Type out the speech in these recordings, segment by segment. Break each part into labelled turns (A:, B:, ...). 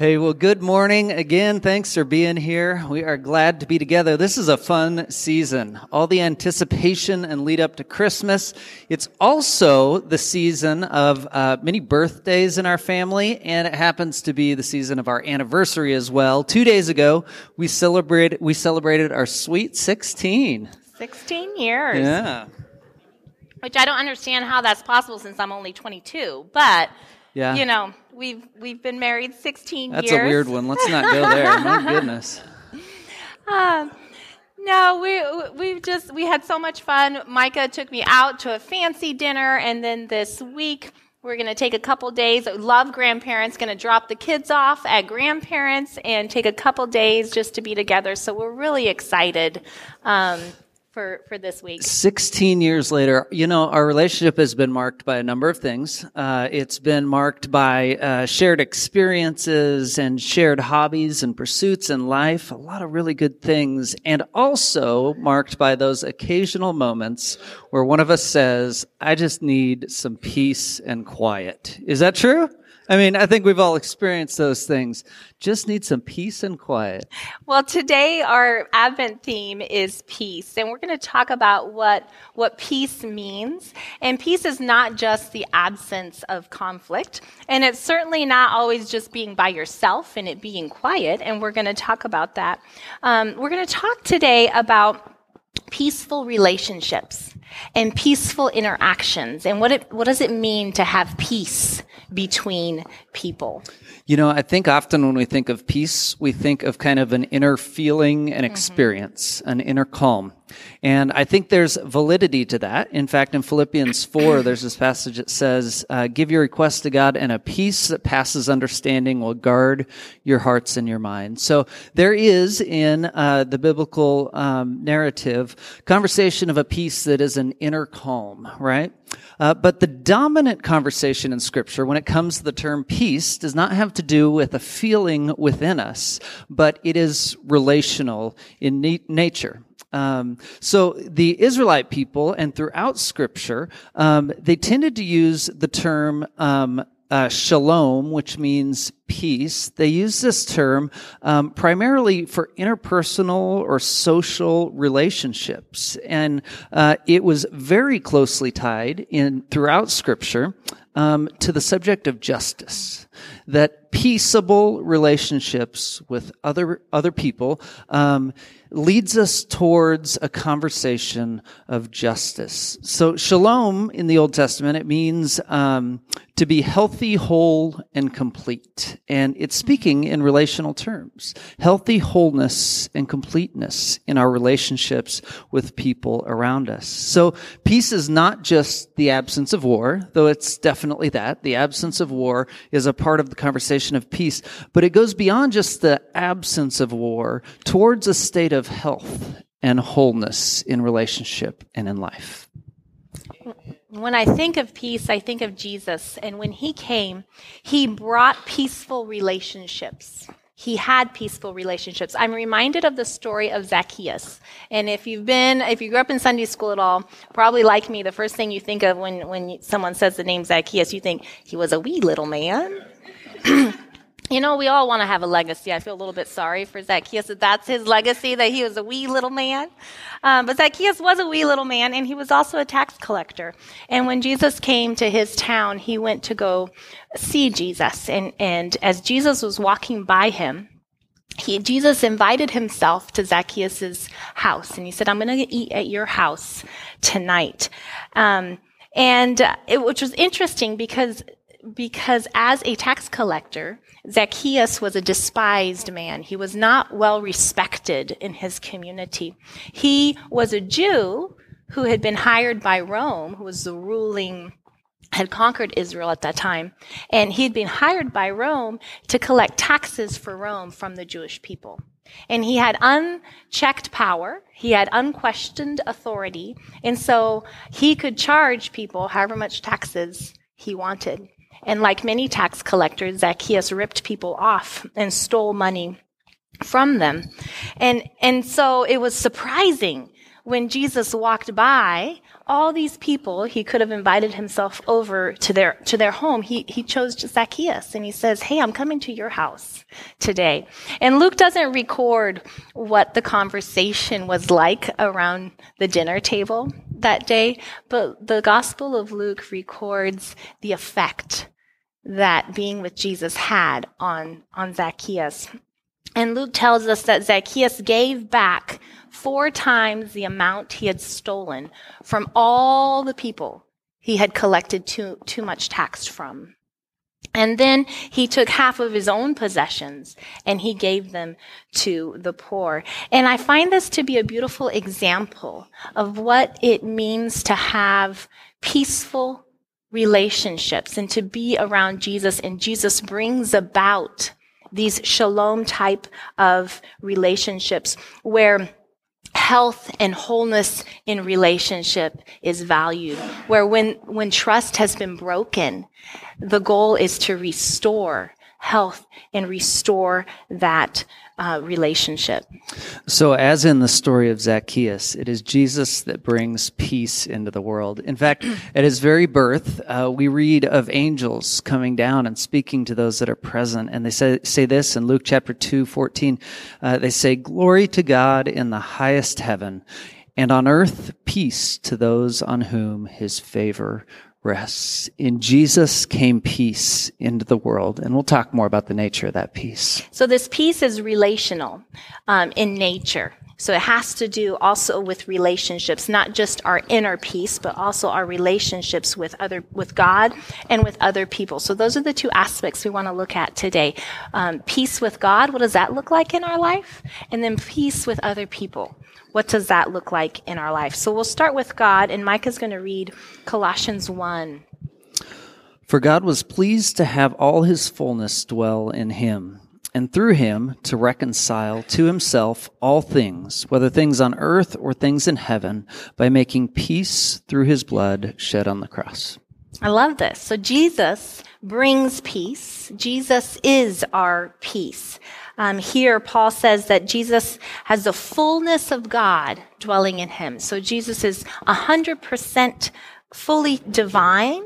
A: Hey, well, good morning again. Thanks for being here. We are glad to be together. This is a fun season. All the anticipation and lead up to Christmas. It's also the season of uh, many birthdays in our family, and it happens to be the season of our anniversary as well. Two days ago, we celebrated we celebrated our sweet sixteen.
B: Sixteen years.
A: Yeah.
B: Which I don't understand how that's possible since I'm only 22, but
A: Yeah.
B: you know, we've we've been married 16
A: That's
B: years.
A: That's a weird one. Let's not go there. My goodness.
B: Um, no, we we just we had so much fun. Micah took me out to a fancy dinner, and then this week we're going to take a couple days. Love grandparents. Going to drop the kids off at grandparents and take a couple days just to be together. So we're really excited um, for for this week.
A: 16 years later, you know, our relationship has been marked by a number of things. Uh, it's been marked by uh, shared experiences and shared hobbies and pursuits in life, a lot of really good things, and also marked by those occasional moments where one of us says, I just need some peace and quiet. Is that true? I mean, I think we've all experienced those things. Just need some peace and quiet.
B: Well, today our Advent theme is peace, and we're going to talk about what what peace means. And peace is not just the absence of conflict, and it's certainly not always just being by yourself and it being quiet. And we're going to talk about that. Um, we're going to talk today about peaceful relationships and peaceful interactions, and what it what does it mean to have peace between people.
A: You know, I think often when we think of peace, we think of kind of an inner feeling and mm-hmm. experience, an inner calm. And I think there's validity to that. In fact, in Philippians 4, there's this passage that says, uh, give your request to God and a peace that passes understanding will guard your hearts and your minds. So there is in uh, the biblical um, narrative conversation of a peace that is an inner calm, right? Uh, but the dominant conversation in scripture when it comes to the term peace does not have to do with a feeling within us, but it is relational in na- nature. Um, so the Israelite people and throughout scripture, um, they tended to use the term, um, uh, shalom, which means peace. They use this term um, primarily for interpersonal or social relationships, and uh, it was very closely tied in throughout Scripture um, to the subject of justice. That peaceable relationships with other other people um, leads us towards a conversation of justice. So shalom in the Old Testament it means um, to be healthy, whole, and complete, and it's speaking in relational terms: healthy wholeness and completeness in our relationships with people around us. So peace is not just the absence of war, though it's definitely that. The absence of war is a part of the conversation of peace, but it goes beyond just the absence of war towards a state of health and wholeness in relationship and in life.
B: When I think of peace, I think of Jesus. And when he came, he brought peaceful relationships. He had peaceful relationships. I'm reminded of the story of Zacchaeus. And if you've been, if you grew up in Sunday school at all, probably like me, the first thing you think of when, when someone says the name Zacchaeus, you think he was a wee little man. you know, we all want to have a legacy. I feel a little bit sorry for Zacchaeus that that's his legacy, that he was a wee little man. Um, but Zacchaeus was a wee little man, and he was also a tax collector. And when Jesus came to his town, he went to go see Jesus. And, and as Jesus was walking by him, he, Jesus invited himself to Zacchaeus' house, and he said, I'm going to eat at your house tonight. Um, and it, which was interesting because because as a tax collector, Zacchaeus was a despised man. He was not well respected in his community. He was a Jew who had been hired by Rome, who was the ruling had conquered Israel at that time, and he had been hired by Rome to collect taxes for Rome from the Jewish people. And he had unchecked power, he had unquestioned authority, and so he could charge people however much taxes he wanted. And like many tax collectors, Zacchaeus ripped people off and stole money from them. And, and so it was surprising when Jesus walked by, all these people, he could have invited himself over to their, to their home. He, he chose Zacchaeus and he says, Hey, I'm coming to your house today. And Luke doesn't record what the conversation was like around the dinner table that day, but the Gospel of Luke records the effect that being with Jesus had on, on Zacchaeus. And Luke tells us that Zacchaeus gave back four times the amount he had stolen from all the people he had collected too, too much tax from. And then he took half of his own possessions and he gave them to the poor. And I find this to be a beautiful example of what it means to have peaceful relationships and to be around Jesus. And Jesus brings about these shalom type of relationships where health and wholeness in relationship is valued. Where when when trust has been broken the goal is to restore health and restore that uh, relationship.
A: So, as in the story of Zacchaeus, it is Jesus that brings peace into the world. In fact, at his very birth, uh, we read of angels coming down and speaking to those that are present. And they say, say this in Luke chapter 2, 14. Uh, they say, Glory to God in the highest heaven, and on earth peace to those on whom his favor rests. In Jesus came peace into the world. And we'll talk more about the nature of that peace.
B: So this peace is relational um, in nature. So it has to do also with relationships, not just our inner peace, but also our relationships with other, with God and with other people. So those are the two aspects we want to look at today. Um, peace with God, what does that look like in our life? And then peace with other people what does that look like in our life? So we'll start with God, and Mike is going to read Colossians 1.
A: For God was pleased to have all his fullness dwell in him, and through him to reconcile to himself all things, whether things on earth or things in heaven, by making peace through his blood shed on the cross.
B: I love this. So Jesus brings peace. Jesus is our peace. Um, here, Paul says that Jesus has the fullness of God dwelling in him. So Jesus is 100% fully divine,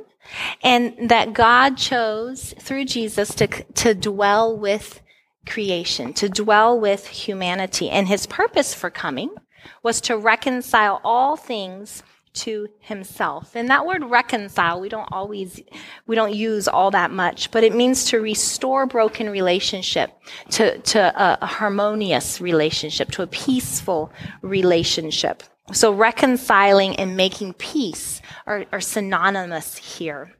B: and that God chose through Jesus to, to dwell with creation, to dwell with humanity. And his purpose for coming was to reconcile all things to himself. And that word reconcile, we don't always, we don't use all that much, but it means to restore broken relationship to, to a, harmonious relationship, to a peaceful relationship. So reconciling and making peace are, are synonymous here.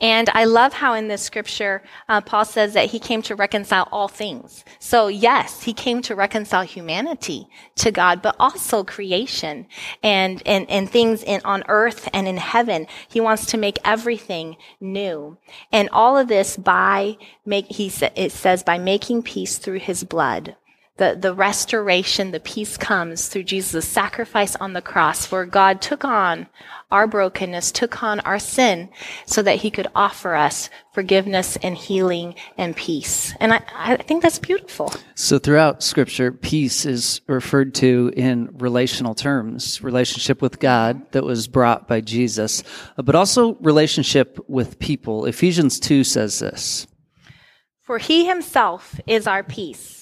B: And I love how in this scripture, uh, Paul says that he came to reconcile all things. So yes, he came to reconcile humanity to God, but also creation and, and, and things in, on earth and in heaven. He wants to make everything new. And all of this by make, he sa- it says by making peace through his blood the, the restoration, the peace comes through Jesus' sacrifice on the cross, where God took on our brokenness, took on our sin, so that he could offer us forgiveness and healing and peace. And I, I think that's beautiful.
A: So throughout scripture, peace is referred to in relational terms, relationship with God that was brought by Jesus, but also relationship with people. Ephesians 2 says this.
B: For he himself is our peace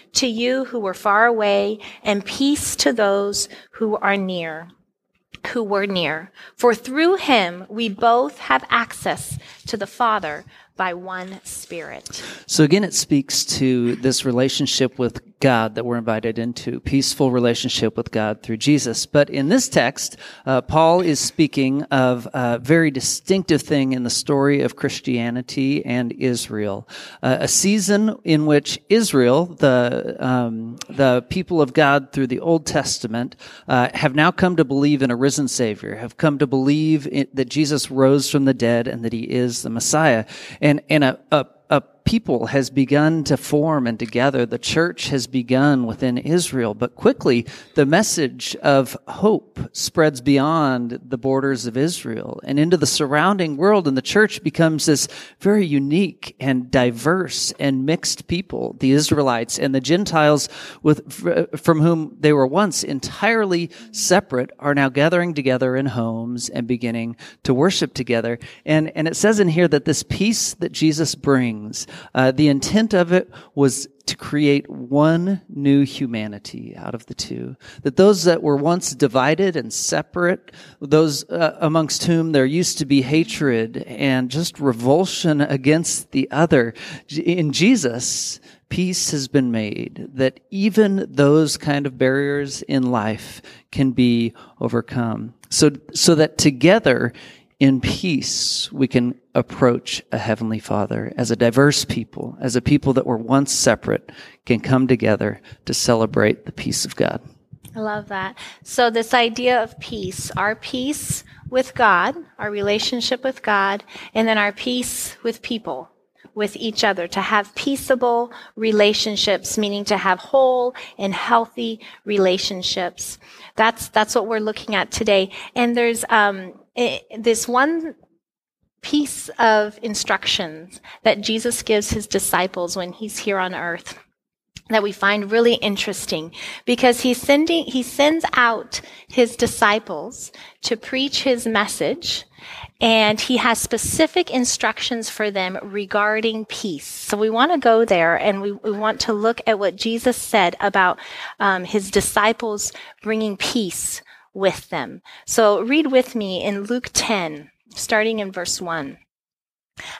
B: to you who were far away and peace to those who are near who were near. For through him we both have access to the Father by one Spirit.
A: So again, it speaks to this relationship with God that we're invited into, peaceful relationship with God through Jesus. But in this text, uh, Paul is speaking of a very distinctive thing in the story of Christianity and Israel, uh, a season in which Israel, the um, the people of God through the Old Testament, uh, have now come to believe in a risen Savior, have come to believe that Jesus rose from the dead and that He is the Messiah, and and a, a a people has begun to form and to gather. The church has begun within Israel, but quickly the message of hope spreads beyond the borders of Israel and into the surrounding world. And the church becomes this very unique and diverse and mixed people. The Israelites and the Gentiles with, from whom they were once entirely separate are now gathering together in homes and beginning to worship together. And, and it says in here that this peace that Jesus brings uh, the intent of it was to create one new humanity out of the two. That those that were once divided and separate, those uh, amongst whom there used to be hatred and just revulsion against the other, in Jesus, peace has been made. That even those kind of barriers in life can be overcome. So, so that together in peace, we can approach a heavenly father as a diverse people, as a people that were once separate, can come together to celebrate the peace of God.
B: I love that. So, this idea of peace, our peace with God, our relationship with God, and then our peace with people, with each other, to have peaceable relationships, meaning to have whole and healthy relationships. That's, that's what we're looking at today. And there's, um, it, this one piece of instructions that Jesus gives his disciples when he's here on earth that we find really interesting because he's sending he sends out his disciples to preach his message and he has specific instructions for them regarding peace. So we want to go there and we, we want to look at what jesus said about um, his disciples bringing peace with them. So read with me in Luke 10, starting in verse 1.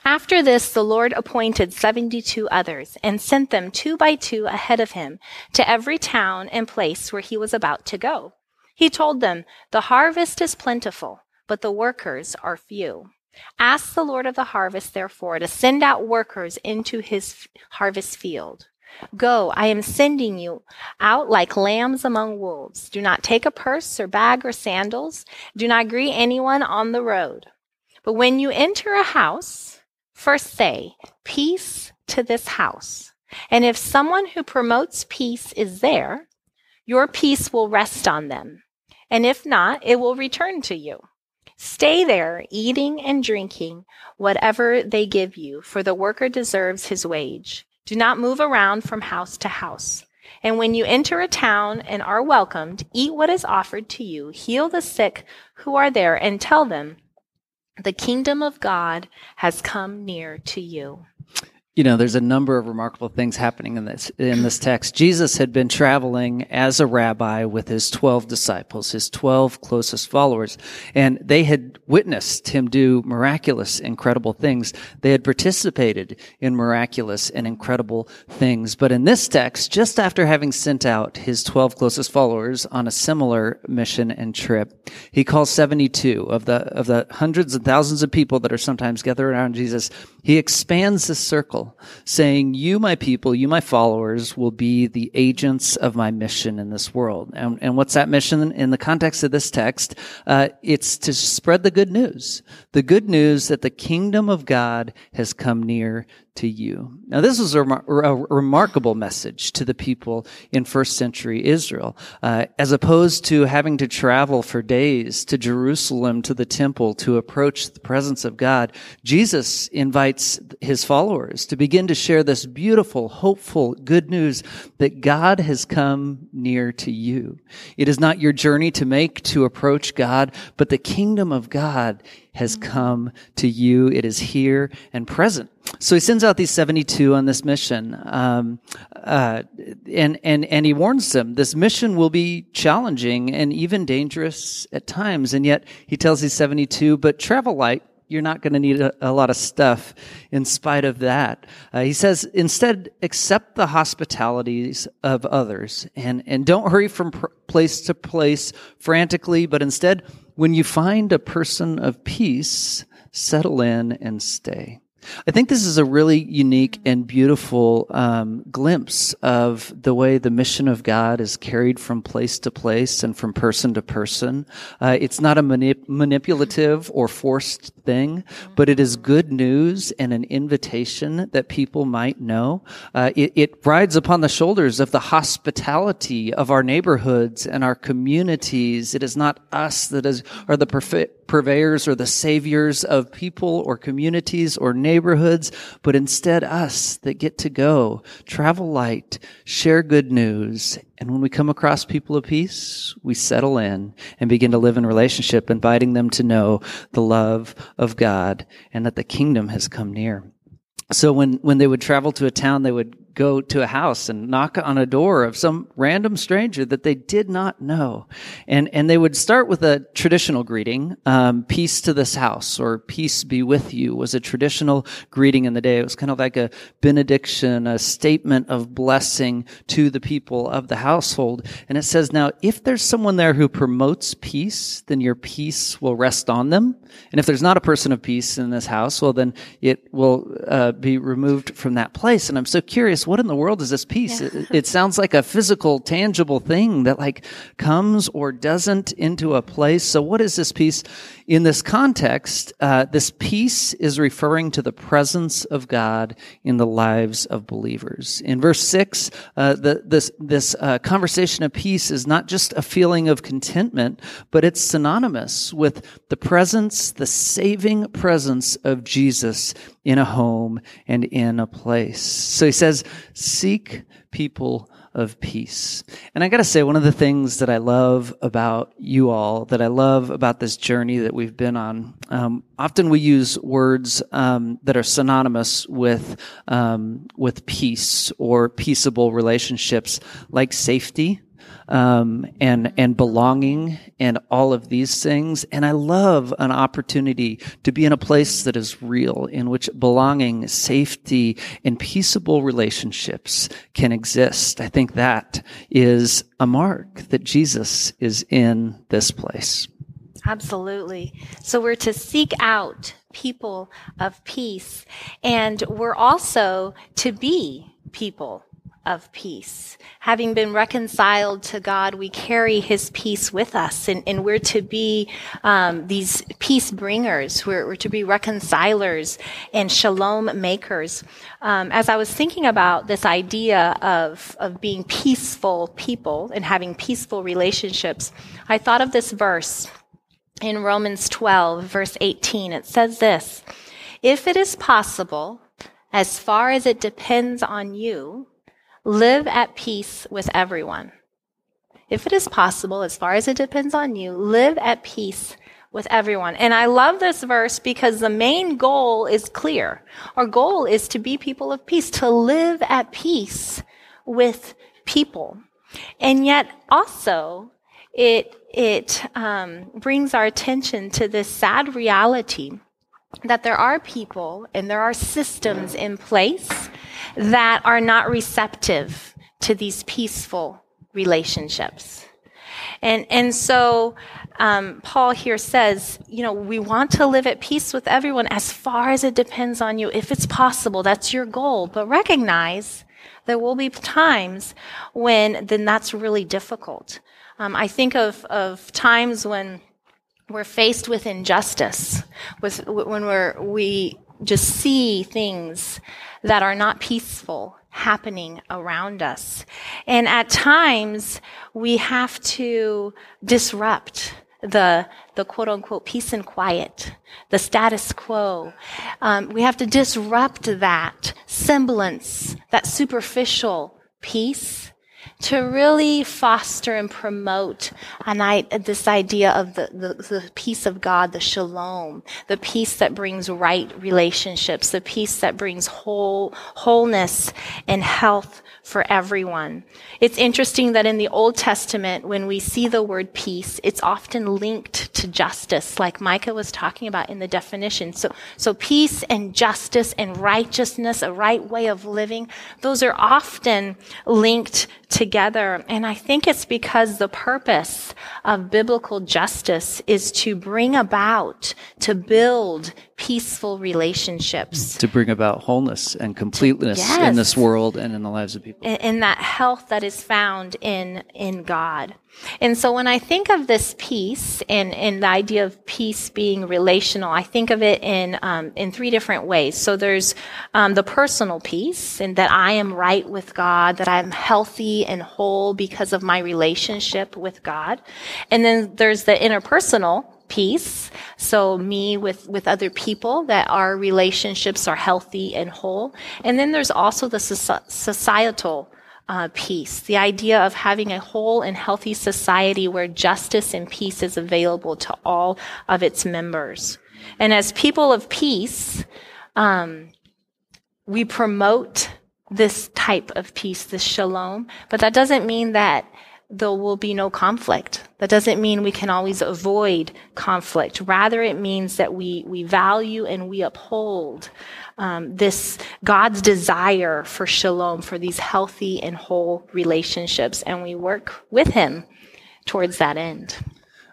B: After this, the Lord appointed 72 others and sent them two by two ahead of him to every town and place where he was about to go. He told them, The harvest is plentiful, but the workers are few. Ask the Lord of the harvest, therefore, to send out workers into his harvest field. Go, I am sending you out like lambs among wolves. Do not take a purse or bag or sandals. Do not greet anyone on the road. But when you enter a house, first say, Peace to this house. And if someone who promotes peace is there, your peace will rest on them. And if not, it will return to you. Stay there, eating and drinking whatever they give you, for the worker deserves his wage. Do not move around from house to house. And when you enter a town and are welcomed, eat what is offered to you, heal the sick who are there, and tell them, the kingdom of God has come near to you
A: you know there's a number of remarkable things happening in this in this text. Jesus had been traveling as a rabbi with his 12 disciples his 12 closest followers and they had witnessed him do miraculous incredible things. They had participated in miraculous and incredible things. But in this text just after having sent out his 12 closest followers on a similar mission and trip he calls 72 of the of the hundreds and thousands of people that are sometimes gathered around jesus. He expands the circle, saying, You, my people, you, my followers, will be the agents of my mission in this world. And, and what's that mission in the context of this text? Uh, it's to spread the good news. The good news that the kingdom of God has come near to you. Now, this was a, a remarkable message to the people in first century Israel. Uh, as opposed to having to travel for days to Jerusalem, to the temple, to approach the presence of God, Jesus invites his followers to begin to share this beautiful, hopeful, good news that God has come near to you. It is not your journey to make to approach God, but the kingdom of God has come to you. It is here and present. So he sends out these 72 on this mission. Um, uh, and, and, and he warns them this mission will be challenging and even dangerous at times. And yet he tells these 72, but travel light you're not going to need a, a, lot of stuff in spite of that. Uh, he says, instead, accept the hospitalities of others and, and don't hurry from pr- place to place frantically, but instead, when you find a person of peace, settle in and stay. I think this is a really unique and beautiful um, glimpse of the way the mission of God is carried from place to place and from person to person. Uh, it's not a manip- manipulative or forced thing, but it is good news and an invitation that people might know. Uh, it, it, rides upon the shoulders of the hospitality of our neighborhoods and our communities. It is not us that is are the perfect purveyors or the saviors of people or communities or neighborhoods, but instead us that get to go, travel light, share good news. And when we come across people of peace, we settle in and begin to live in relationship, inviting them to know the love of God and that the kingdom has come near. So when, when they would travel to a town, they would go to a house and knock on a door of some random stranger that they did not know. And, and they would start with a traditional greeting. Um, peace to this house or peace be with you was a traditional greeting in the day. It was kind of like a benediction, a statement of blessing to the people of the household. And it says, now, if there's someone there who promotes peace, then your peace will rest on them. And if there's not a person of peace in this house, well, then it will uh, be removed from that place. And I'm so curious what in the world is this peace? Yeah. It, it, sounds like a physical, tangible thing that like comes or doesn't into a place. So what is this peace? In this context, uh, this peace is referring to the presence of God in the lives of believers. In verse six, uh, the, this this uh, conversation of peace is not just a feeling of contentment, but it's synonymous with the presence, the saving presence of Jesus in a home and in a place. So he says, seek people of peace. And I got to say, one of the things that I love about you all, that I love about this journey that we've been on, um, often we use words um, that are synonymous with um, with peace or peaceable relationships, like safety um, and and belonging and all of these things. And I love an opportunity to be in a place that is real, in which belonging, safety, and peaceable relationships can exist. I think that is a mark that Jesus is in this place.
B: Absolutely. So we're to seek out people of peace, and we're also to be people of peace. Having been reconciled to God, we carry his peace with us, and, and we're to be um, these peace bringers. We're, we're, to be reconcilers and shalom makers. Um, as I was thinking about this idea of, of being peaceful people and having peaceful relationships, I thought of this verse in Romans 12, verse 18. It says this If it is possible, as far as it depends on you, Live at peace with everyone. If it is possible, as far as it depends on you, live at peace with everyone. And I love this verse because the main goal is clear. Our goal is to be people of peace, to live at peace with people. And yet also, it, it um, brings our attention to this sad reality that there are people and there are systems in place that are not receptive to these peaceful relationships. And, and so um, Paul here says, you know, we want to live at peace with everyone as far as it depends on you. If it's possible, that's your goal. But recognize there will be times when then that's really difficult. Um, I think of, of times when we're faced with injustice, with, when we're, we just see things that are not peaceful happening around us. And at times, we have to disrupt the, the quote unquote peace and quiet, the status quo. Um, we have to disrupt that semblance, that superficial peace to really foster and promote I, this idea of the, the, the, peace of God, the shalom, the peace that brings right relationships, the peace that brings whole, wholeness and health for everyone. It's interesting that in the Old Testament, when we see the word peace, it's often linked to justice, like Micah was talking about in the definition. So, so peace and justice and righteousness, a right way of living, those are often linked together. And I think it's because the purpose of biblical justice is to bring about, to build peaceful relationships.
A: To bring about wholeness and completeness
B: yes.
A: in this world and in the lives of people.
B: In, that health that is found in, in God. And so when I think of this peace and, and the idea of peace being relational, I think of it in, um, in three different ways. So there's um, the personal peace and that I am right with God, that I'm healthy and whole because of my relationship with God. And then there's the interpersonal peace. So me with, with other people that our relationships are healthy and whole. And then there's also the societal uh, peace, the idea of having a whole and healthy society where justice and peace is available to all of its members. And as people of peace, um, we promote this type of peace, this shalom, but that doesn't mean that there will be no conflict. That doesn't mean we can always avoid conflict. Rather, it means that we, we value and we uphold um, this God's desire for shalom, for these healthy and whole relationships, and we work with Him towards that end.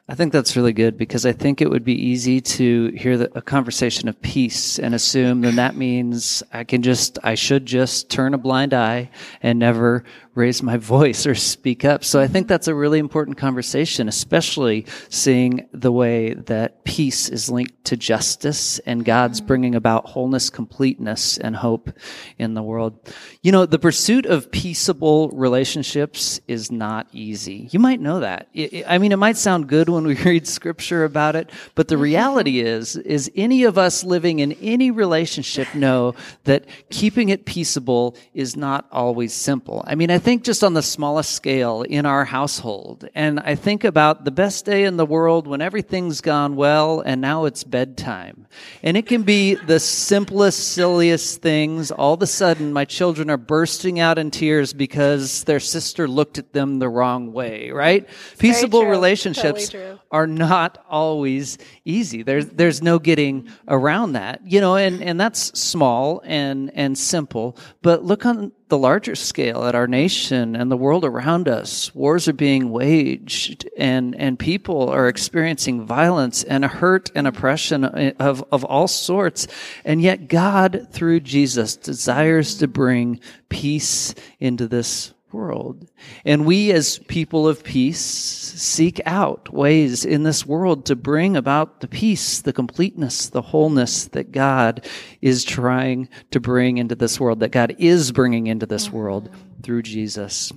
A: I think that's really good because I think it would be easy to hear the, a conversation of peace and assume then that means I can just, I should just turn a blind eye and never raise my voice or speak up. So I think that's a really important conversation, especially seeing the way that peace is linked to justice and God's mm-hmm. bringing about wholeness, completeness, and hope in the world. You know, the pursuit of peaceable relationships is not easy. You might know that. I mean, it might sound good when we read scripture about it, but the mm-hmm. reality is, is any of us living in any relationship know that keeping it peaceable is not always simple. I mean, I think just on the smallest scale in our household, and I think about the best day in the world when everything's gone well and now it's bedtime. And it can be the simplest, silliest things. All of a sudden, my children are bursting out in tears because their sister looked at them the wrong way, right? Peaceable relationships totally are not always easy. There's, there's no getting around that, you know, and, and that's small and, and simple. But look on the larger scale at our nation and the world around us. Wars are being waged and, and people are experiencing violence and hurt and oppression of, of all sorts. And yet God, through Jesus, desires to bring peace into this world. And we as people of peace seek out ways in this world to bring about the peace, the completeness, the wholeness that God is trying to bring into this world, that God is bringing into this mm-hmm. world through Jesus.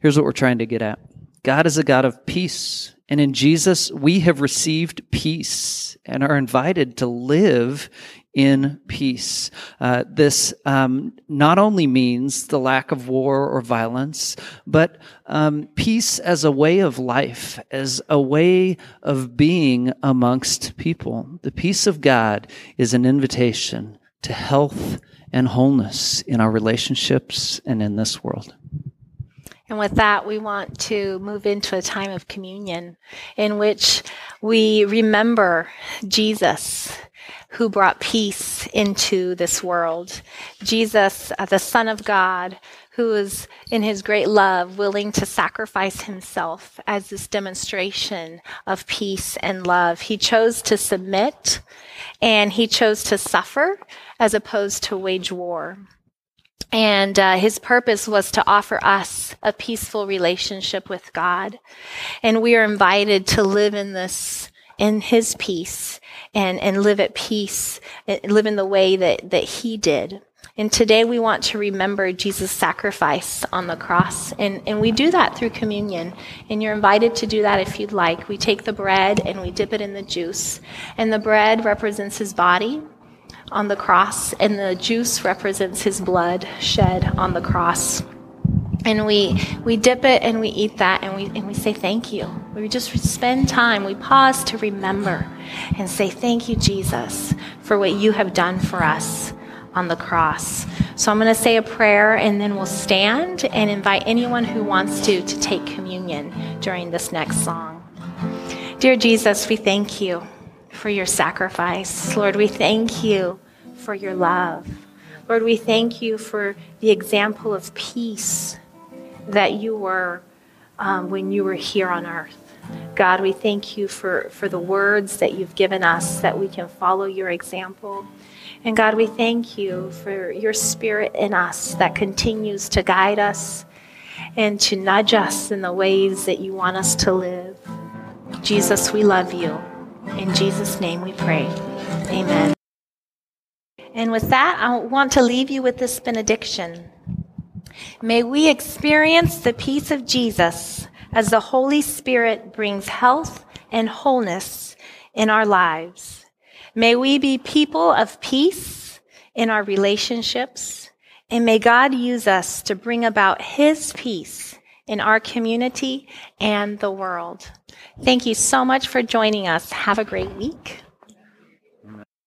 A: Here's what we're trying to get at. God is a God of peace. And in Jesus, we have received peace and are invited to live in peace. Uh, this um, not only means the lack of war or violence, but um, peace as a way of life, as a way of being amongst people. The peace of God is an invitation to health and wholeness in our relationships and in this world.
B: And with that, we want to move into a time of communion in which we remember Jesus who brought peace into this world. Jesus, uh, the Son of God, who is in his great love willing to sacrifice himself as this demonstration of peace and love. He chose to submit and he chose to suffer as opposed to wage war. And uh, his purpose was to offer us a peaceful relationship with God. And we are invited to live in this, in his peace and, and live at peace, live in the way that, that he did. And today we want to remember Jesus' sacrifice on the cross. And, and we do that through communion. And you're invited to do that if you'd like. We take the bread and we dip it in the juice. And the bread represents his body on the cross, and the juice represents his blood shed on the cross. and we we dip it and we eat that and we and we say thank you. We just spend time, we pause to remember and say thank you Jesus for what you have done for us on the cross. So I'm going to say a prayer and then we'll stand and invite anyone who wants to to take communion during this next song. Dear Jesus, we thank you for your sacrifice. Lord, we thank you for your love. Lord, we thank you for the example of peace that you were um, when you were here on earth. God, we thank you for, for the words that you've given us that we can follow your example. And God, we thank you for your spirit in us that continues to guide us and to nudge us in the ways that you want us to live. Jesus, we love you. In Jesus' name we pray. Amen. And with that, I want to leave you with this benediction. May we experience the peace of Jesus as the Holy Spirit brings health and wholeness in our lives. May we be people of peace in our relationships, and may God use us to bring about His peace in our community and the world. Thank you so much for joining us. Have a great week.